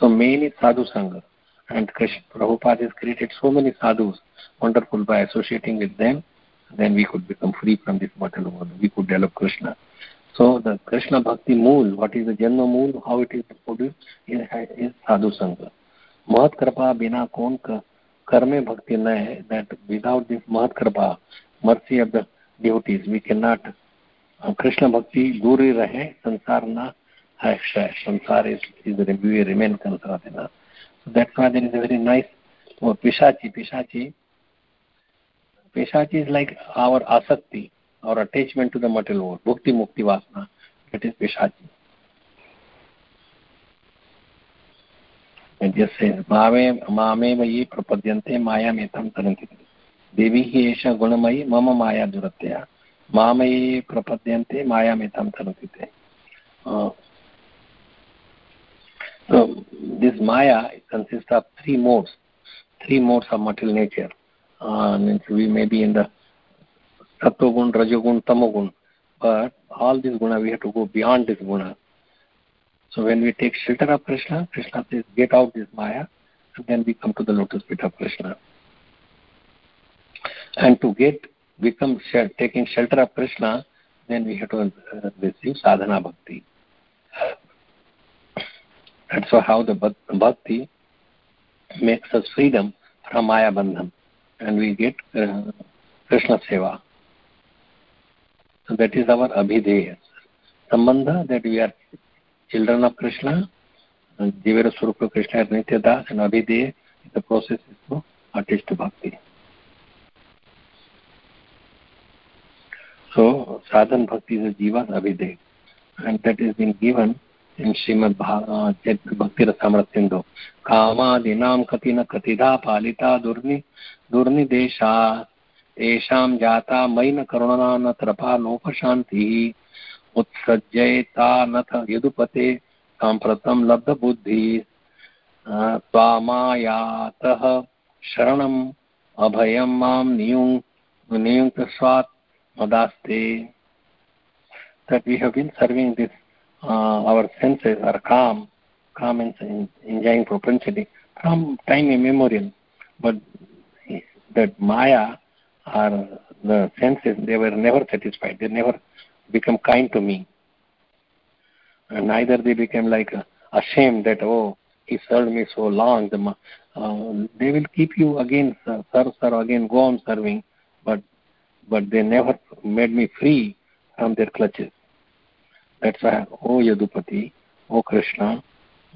So many sadhu sanga and Krishna Prabhupada is created so many sadhu wonderful by associating with them then we could become free from this mortal world we could develop Krishna so the Krishna bhakti मूल what is the जन्म मूल how it is produce is sadhu sanga महत कृपा बिना कौन कर्मे भक्ति न है दैट विदाउट दिस महत कृपा mercy of the duties we can not Krishna bhakti दूर ही रहे, संसार ना है क्षय संसार इज़ इज़ वी रिमेन संसार है ना। So that was there is very nice वो पिशाची पिशाची पिशाची इज़ लाइक आवर आसक्ति और attachment to the material world भक्ति मुक्ति वासना दैट इज़ पिशाची। एंड जस्ट से मामे मामे मई प्रपद्यंते माया मेतम तरंति देवी ही ऐसा गुणमयी, मम माया दुरत्या। Taranti. Uh, so this maya consists of three modes, three modes of material nature. Uh, means we may be in the sattvagun, rajagun, tamagun, but all these guna we have to go beyond this guna. So when we take shelter of Krishna, Krishna says, get out this maya, and then we come to the lotus feet of Krishna. And to get become taking shelter of Krishna, then we have to uh, receive sadhana bhakti. That's how the bhakti makes us freedom from Maya Bandham and we get uh, Krishna Seva. So that is our Abhideya. Sambandha that we are children of Krishna, Jivera Surupa Krishna Nitya Das and Abhideya, the process is to to Bhakti. So sadhan bhakti is a jivan avidev, and that is being given in Srimad Bhakti Rasamrita Sindhu. Kamadinam katina katida palita durni durni desha esham jata maina karunana na trapa lopa shanti उत्सज्जयता नथ यदुपते साम्प्रतं लब्धबुद्धि त्वामायातः शरणम् अभयं माँ नियुङ् नियुङ्क्तस्वात् Madaste, that we have been serving this, uh, our senses are calm, calm and enjoying propensity from time immemorial. But that Maya or the senses, they were never satisfied. They never become kind to me. And neither they became like uh, ashamed that, oh, he served me so long. The, uh, they will keep you again, sir, sir, sir, again, go on serving but they never made me free from their clutches that's why, O Yadupati, O Krishna,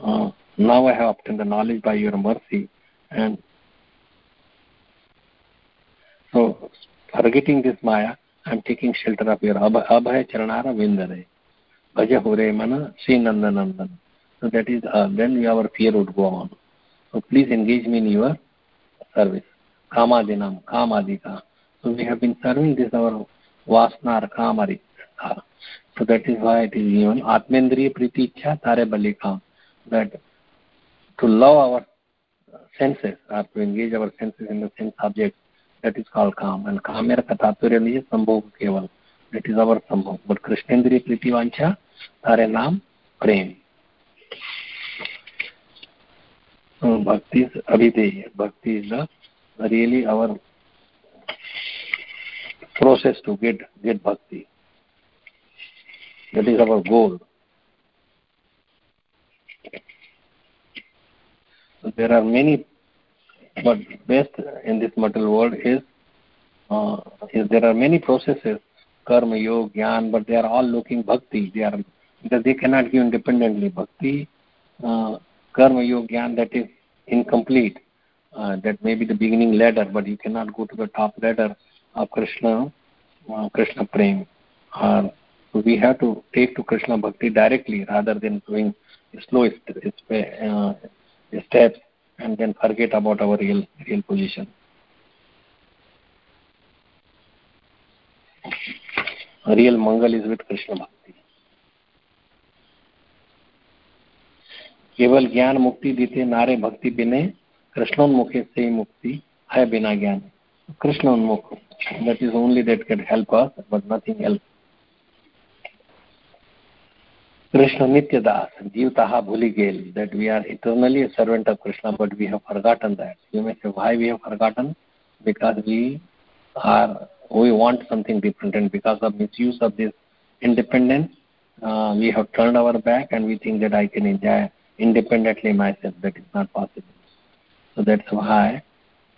uh, now I have obtained the knowledge by your mercy. And so, forgetting this Maya, I am taking shelter of your Abhay Charanara Vindare. Bhaja Hore Mana Sri Nandanandan. So that is, uh, then our fear would go on. So please engage me in your service. Kamadinam, Kamadika. So we have been serving this our Vasna or Kamari. So that is why it is given Atmendriya Priti Ichha Tare Balikam. That to love our senses or to engage our senses in the sense objects, that is called Kam. And Kamera Kataturya is Sambhog Keval. That is our Sambhog. But Krishnendriya Priti Vancha Tare Nam Prem. So Bhakti. Bhakti is the, really our process to get get bhakti. That is our goal. So there are many, but best in this material world is, uh, is there are many processes, karma, yoga, jnana, but they are all looking bhakti. They are because they cannot give independently. Bhakti, uh, karma, yoga, jnana, that is incomplete. Uh, that may be the beginning ladder, but you cannot go to the top ladder Krishna, uh, Krishna Prem. Or we have to take to Krishna Bhakti directly rather than doing slow uh, steps and then forget about our real real position. Real Mangal is with Krishna Bhakti. केवल ज्ञान मुक्ति देते नारे भक्ति बिने कृष्णोन्मुखे से ही मुक्ति है बिना ज्ञान कृष्ण उन्मुख that is only that can help us but nothing else Krishna Nityadas, Jivtaha Bhuligel, that we are eternally a servant of Krishna, but we have forgotten that. You may say, why we have forgotten? Because we are, we want something different, and because of misuse of this independence, uh, we have turned our back and we think that I can enjoy independently myself. That is not possible. So that's why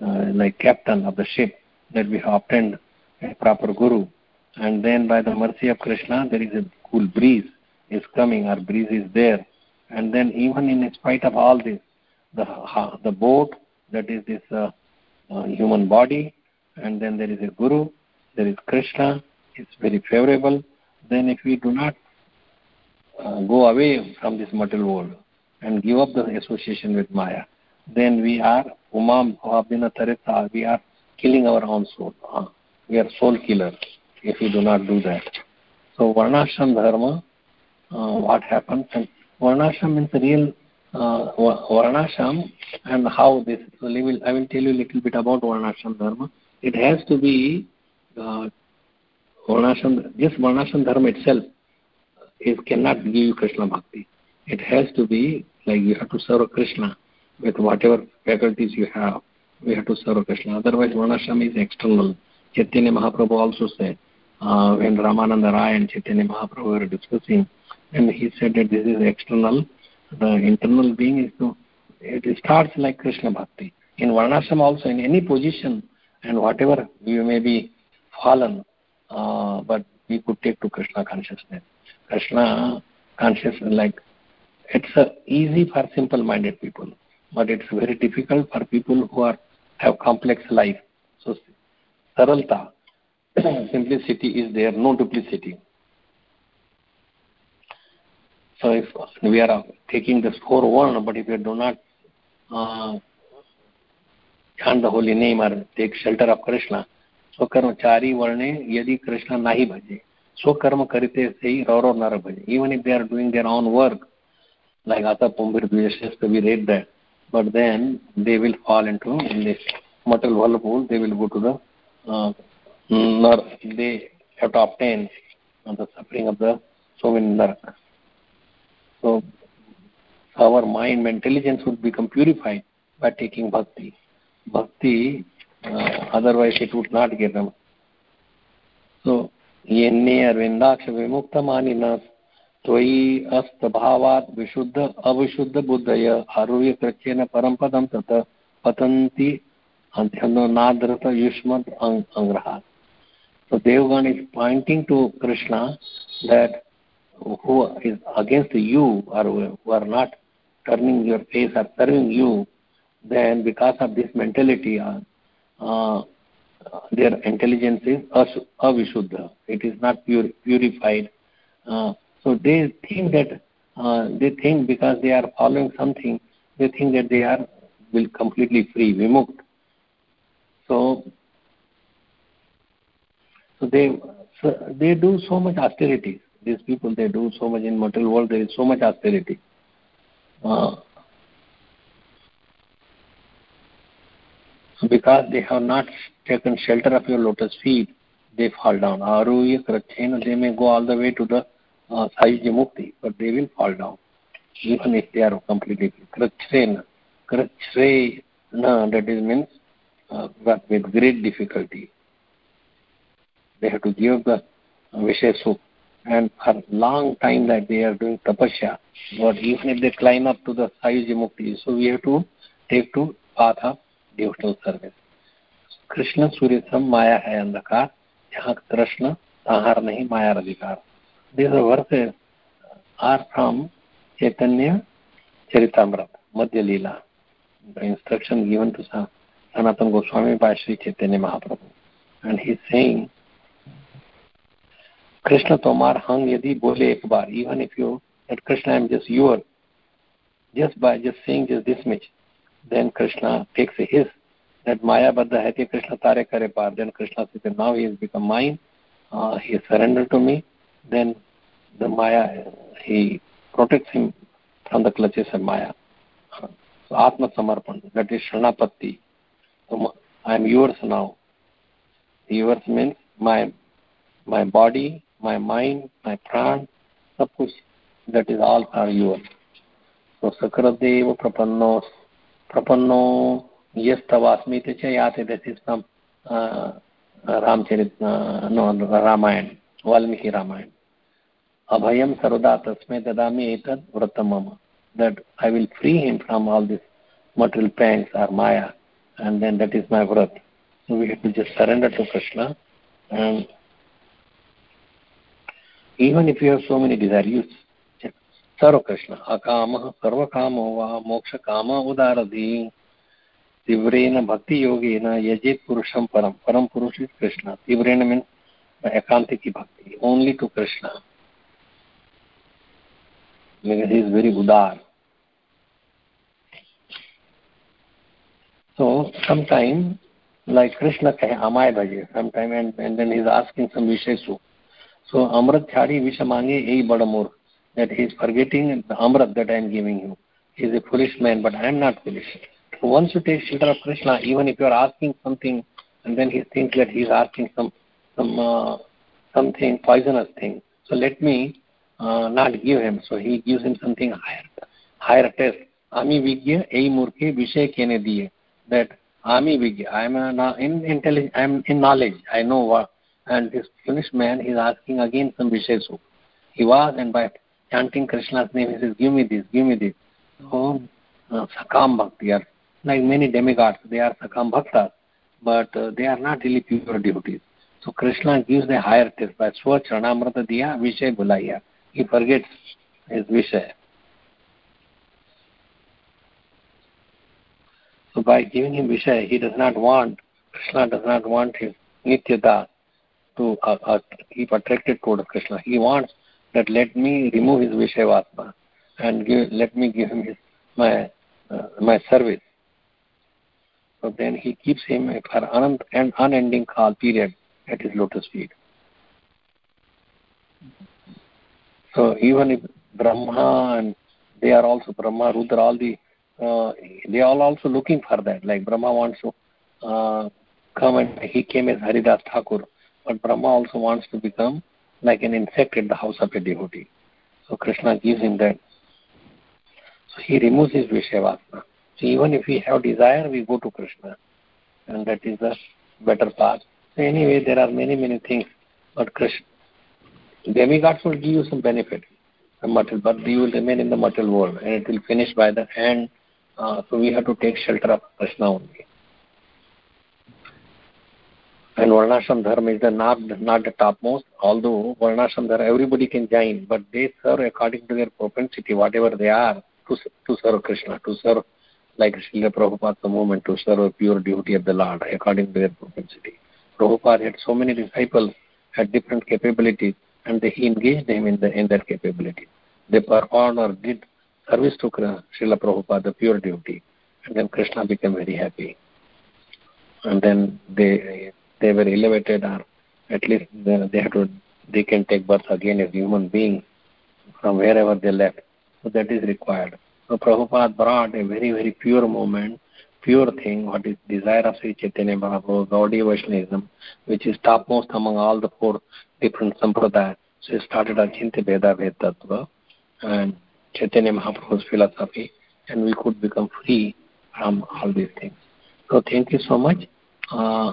like captain of the ship that we have obtained a proper Guru. And then by the mercy of Krishna, there is a cool breeze is coming, our breeze is there. And then even in spite of all this, the, the boat, that is this uh, uh, human body, and then there is a Guru, there is Krishna, it's very favorable then if we do not uh, go away from this material world and give up the association with Maya, then we are umam bhavina tarita, we are killing our own soul. Uh, we are soul killers if we do not do that. So Varnashram Dharma, uh, what happens? And Varnashram means real uh, Varnashram and how this. So I will, tell you a little bit about Varnashram Dharma. It has to be uh, Varnashram, just Varnashram Dharma itself is cannot give you Krishna Bhakti. It has to be like you have to serve Krishna with whatever faculties you have. We have to serve Krishna. Otherwise, Varnashram is external. Chaitanya Mahaprabhu also said, uh, when Ramananda Rai and Chaitanya Mahaprabhu were discussing, and he said that this is external, the internal being is to, it starts like Krishna Bhakti. In Varnashram also, in any position, and whatever you may be fallen, uh, but we could take to Krishna consciousness. Krishna consciousness, like it's uh, easy for simple-minded people, but it's very difficult for people who are have complex life. So saralta, simplicity is there, no duplicity. So if we are taking this four one, but if we do not uh, chant the holy name or take shelter of Krishna, so karmachari varne yadi Krishna nahi bhaje. So karma karite sei roro nara bhaje. Even if they are doing their own work, like Atha Pumbir Dvijashes, we read that. But then they will fall into in this mortal whirlpool, they will go to the uh, they have to obtain the suffering of the so many narakas. So our mind, intelligence would become purified by taking bhakti. Bhakti uh, otherwise it would not get them. So, yenne arvindaksha vimuktamaninas त्वयि अस्तभावात् विशुद्ध अविशुद्ध बुद्धय आरुह्य कृत्येन परम्पदं तत पतन्ति अन्त्यनाद्रत युष्मत् अङ्ग्रहात्। So Devgan is pointing to Krishna that who is against you are who are not turning your face are turning you then because of this mentality are their intelligence is अविशुद्ध it is not purified so they think that uh, they think because they are following something, they think that they are will completely free, vimukt. So, so they so they do so much austerity. These people they do so much in material world. There is so much austerity. Uh, because they have not taken shelter of your lotus feet, they fall down. Aruya Krachena, they may go all the way to the साईजी mukti but they will fall down even if they are completely कृच्छ्रे न कृच्छ्रे न that is means with great difficulty they have to give the विषय सुख and for long time that they are doing tapasya but even if they climb up to the साईजी mukti so we have to take to path of devotional service Krishna सूर्य सब माया है अंधकार यहाँ कृष्ण आहार नहीं माया अधिकार this verse are from Chaitanya Charitamrita Madhya Lila the instruction given to Sanatan Goswami by Sri Chaitanya Mahaprabhu. And he is saying, Krishna Tomar Hang Yadi Bole Ek Bar, even if you, that Krishna I am just your, just by just saying just this much, then Krishna takes his that Maya Baddha hai कि Krishna tare kare par. Then Krishna says now he has become mine. Uh, he surrendered to me. Then the Maya he protects him from the clutches of Maya. So Atma Samarpan, that is Shanapatti. So I am yours now. Yours means my my body, my mind, my pran, सब कुछ that is all are yours. So Sakradev Prapanno Prapanno Yastavasmiti Chayate, that is from uh, Ramcharit, uh, no, Ramayana, Valmiki Ramayana. अभयं सर्वदा तस्मै ददामि एतद् व्रतं मम that I will free him from all this material pangs or Maya and then that is my vrat. Surrender to Krishna even if you have so many desire use सर्वकृष्ण अकामः सर्वकामो वा मोक्षकाम उदारधि तीव्रेण भक्तियोगेन यजेत् पुरुषं परं परं पुरुष इस् कृष्ण तीव्रेण means एकान्तिकी bhakti only to Krishna because he is very udar so sometime like krishna kahe amay bhaje sometime and, and then he is asking some vishesu so amrit chhadi vish mange ei bada that he is forgetting the amrit that I am giving you. He is a foolish man, but I am not foolish. So once you take shelter of Krishna, even if you are asking something, and then he thinks that he is asking some some uh, something poisonous thing. So let me uh, not give him. So he gives him something higher, higher test. Ami vigya ei murke vishay kene diye. That ami vigya, I am in intelligence, I am in knowledge. I know what. And this foolish man, is asking again some vishesu. He was, and by chanting Krishna's name, he says, give me this, give me this. So, uh, Sakam Bhakti are like many demigods, they are Sakam Bhaktas, but uh, they are not really pure devotees. So Krishna gives the higher test by Swa Charanamrata Diya Vishay Bulaya. He forgets his Vishay. So by giving him Vishay, he does not want, Krishna does not want his Nityata to uh, uh, keep attracted toward Krishna. He wants that let me remove his Vishavatma and give, let me give him his, my, uh, my service. So then he keeps him for an and unending call period at his lotus feet. So even if Brahma and they are also Brahma, Rudra, all the uh, they are all also looking for that. Like Brahma wants to uh, come and he came as Haridas Thakur, but Brahma also wants to become like an insect at the house of a devotee. So Krishna gives him that. So he removes his Vishavasana. So even if we have desire, we go to Krishna. And that is the better path. So anyway, there are many, many things. But Krishna, demigods will give you some benefit, the material, but you will remain in the material world and it will finish by the end. Uh, so we have to take shelter of Krishna only. And Varnashram Dharma is the not, not the topmost, although Varnashram Dharma everybody can join, but they serve according to their propensity, whatever they are, to, to serve Krishna, to serve like Srila Prabhupada's movement, to serve a pure duty of the Lord according to their propensity. Prabhupada had so many disciples, had different capabilities, and they, he engaged them in, the, in their capabilities. They performed or did service to Srila Prabhupada, the pure duty, and then Krishna became very happy. And then they they were elevated or at least they have to they can take birth again as human beings from wherever they left. So that is required. So Prabhupada brought a very, very pure moment, pure thing, what is desire of Sri Chaitanya Mahaprabhu, Gaudiya Vaishnavism, which is topmost among all the four different sampradayas. So he started Achintya Bhedabheda Tattva and Chaitanya Mahaprabhu's philosophy, and we could become free from all these things. So thank you so much. Uh,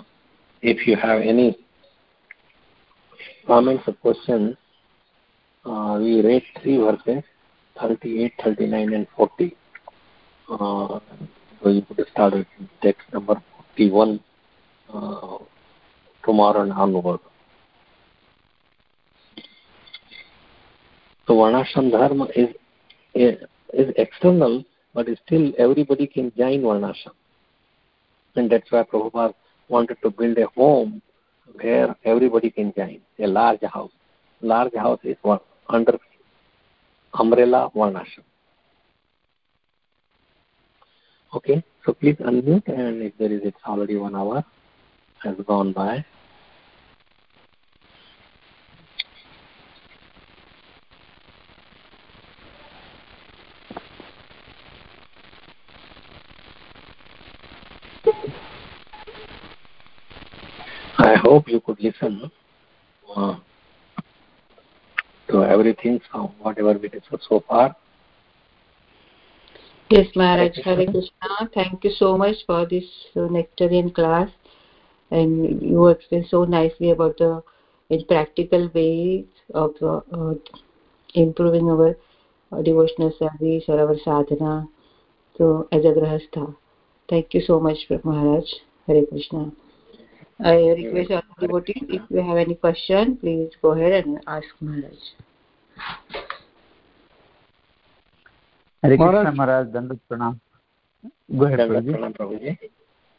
if you have any comments or questions, uh, we read three verses 38, 39, and 40. Uh, so you could start with text number 41 uh, tomorrow and onward. So Varnashram Dharma is, is, is external, but still everybody can join Varnashram. And that's why Prabhupada wanted to build a home where everybody can join, a large house. Large house is one, under umbrella Varnashram. Okay, so please unmute and if there is, it's already one hour has gone by. I hope you could listen uh, to everything, so whatever we discussed so far. Yes, Maharaj. Hare Krishna. Thank you so much for this uh, nectarian class. And you explained so nicely about the practical ways of uh, uh, improving our uh, devotional service or our sadhana. So, as a grahastha. Thank you so much, Maharaj. Hare Krishna. I request all devotees, if you have any question, please go ahead and ask Maharaj. Hare Maharaj. Krishna Maharaj, Dandat Pranam. Go ahead, Dandat Prabhuji. pranam, Prabhuji.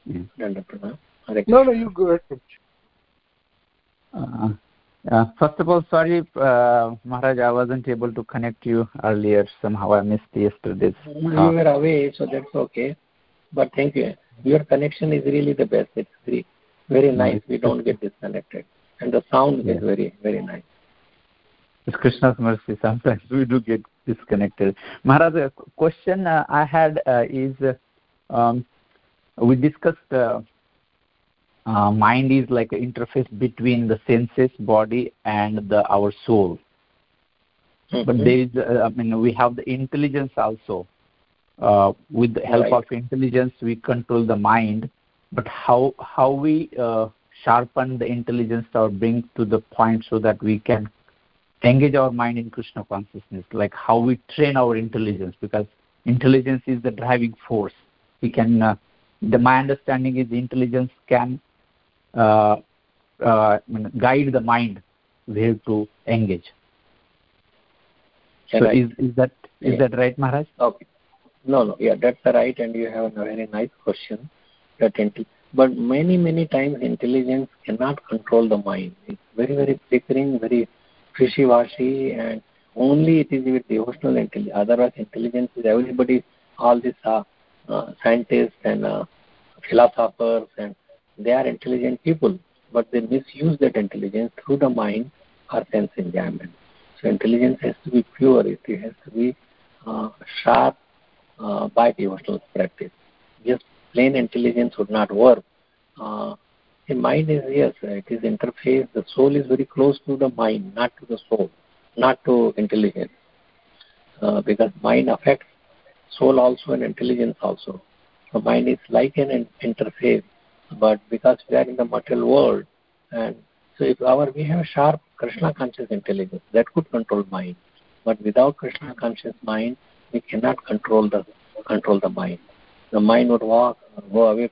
Yeah. Dandat pranam. Hare No, no, you go ahead. Uh, uh, first of all, sorry, uh, Maharaj, I wasn't able to connect you earlier. Somehow I missed yesterday's You talk. were away, so that's okay. But thank you. Your connection is really the best. It's very, very nice. We don't get disconnected. And the sound Yeah. is very, very nice. It's Krishna's mercy. Sometimes we do get disconnected. Maharaj, a qu- question uh, I had uh, is uh, um, we discussed uh, uh, mind is like an interface between the senses, body, and the, our soul. But Mhm. there is, uh, I mean, we have the intelligence also. Uh, with the help Right. of intelligence, we control the mind. But how how we uh, sharpen the intelligence or bring to the point so that we can engage our mind in Krishna consciousness, like how we train our intelligence, because intelligence is the driving force. We can, uh, the my understanding is intelligence can uh, uh, guide the mind where to engage. So Right. is is that is Yeah. that right, Maharaj? Okay. No, no. Yeah, that's right. And you have a very nice question. That but many, many times intelligence cannot control the mind. It's very, very flickering, very fishy-washy, and only it is with devotional intelligence. Otherwise, intelligence is everybody, all these uh, uh, scientists and uh, philosophers, and they are intelligent people, but they misuse that intelligence through the mind or sense enjoyment. So intelligence has to be pure. It has to be uh, sharp uh, by devotional practice. Just plain intelligence would not work. Uh, the mind is yes, it is interface. The soul is very close to the mind, not to the soul, not to intelligence, uh, because mind affects soul also and intelligence also. The mind is like an interface, but because we are in the material world, and so if our we have sharp Krishna conscious intelligence that could control mind, but without Krishna conscious mind, we cannot control the control the mind. The mind would walk, go away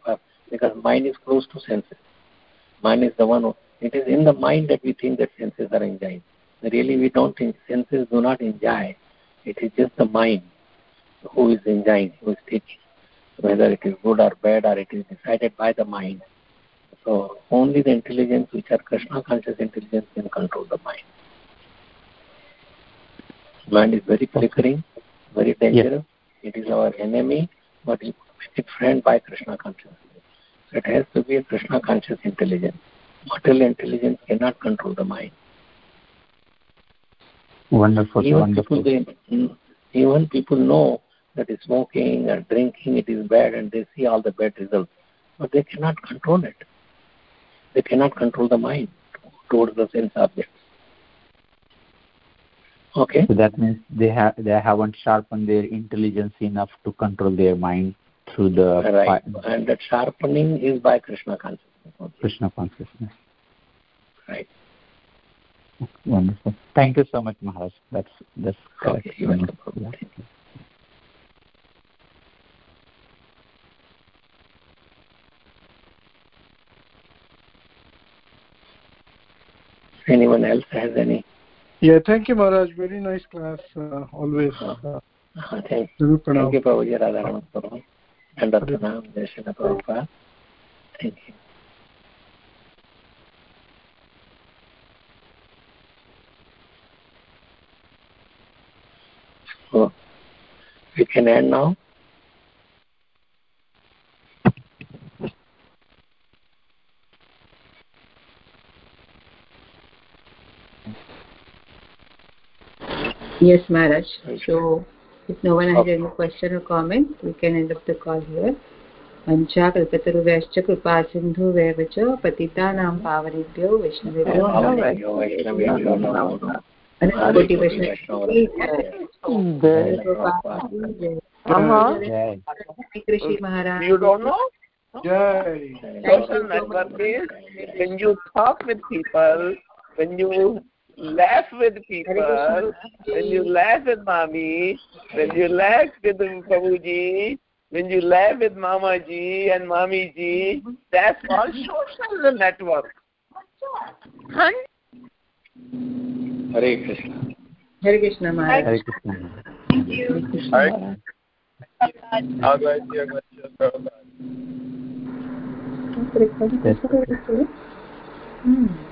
because mind is close to senses. Mind is the one. Who, it is in the mind that we think that senses are enjoying. Really, we don't think senses do not enjoy. It is just the mind who is enjoying, who is taking, whether it is good or bad, or it is decided by the mind. So only the intelligence, which are Krishna conscious intelligence, can control the mind. Mind is very flickering, very dangerous. It is our enemy, but it is friend by Krishna consciousness. It has to be a Krishna conscious intelligence. Material intelligence cannot control the mind. Wonderful, even wonderful. people they mm, even people know that smoking and drinking it is bad and they see all the bad results but they cannot control it they cannot control the mind towards the sense objects okay So that means they have they haven't sharpened their intelligence enough to control their mind through the right fi- and that sharpening is by krishna consciousness only. Krishna consciousness. right Wonderful. Thank you so much, Maharaj. That's that's correct. okay you're welcome Yeah. Anyone else has any Yeah, thank you, Maharaj. Very nice class. Uh, always. Uh, uh, thank Guru Thank Pranam. you, Prabhuji, Radharam Prabhu. And Pranam, Jai Shri Prabhupada. Thank you. So, we can end now. Yes, Maharaj. So, if no one has Okay. any question or comment, we can end up the call here. पञ्चा कल्पतरुभ्यश्च कृपा सिन्धुभ्यः च पतितानां पावनेभ्यो वैष्णवेभ्यो अनन्तकोटि Vaishnavi when you talk with people, when you laugh with people, when you laugh with mommy, when you laugh with Prabhuji, when you laugh with Mama Ji and Mommy Ji, that's all social network. Huh? Hare Krishna. Hare Krishna Maharaj. Hare Krishna. Thank you. Hare Krishna. Hare Krishna. All right. All right. All right. All right. All right.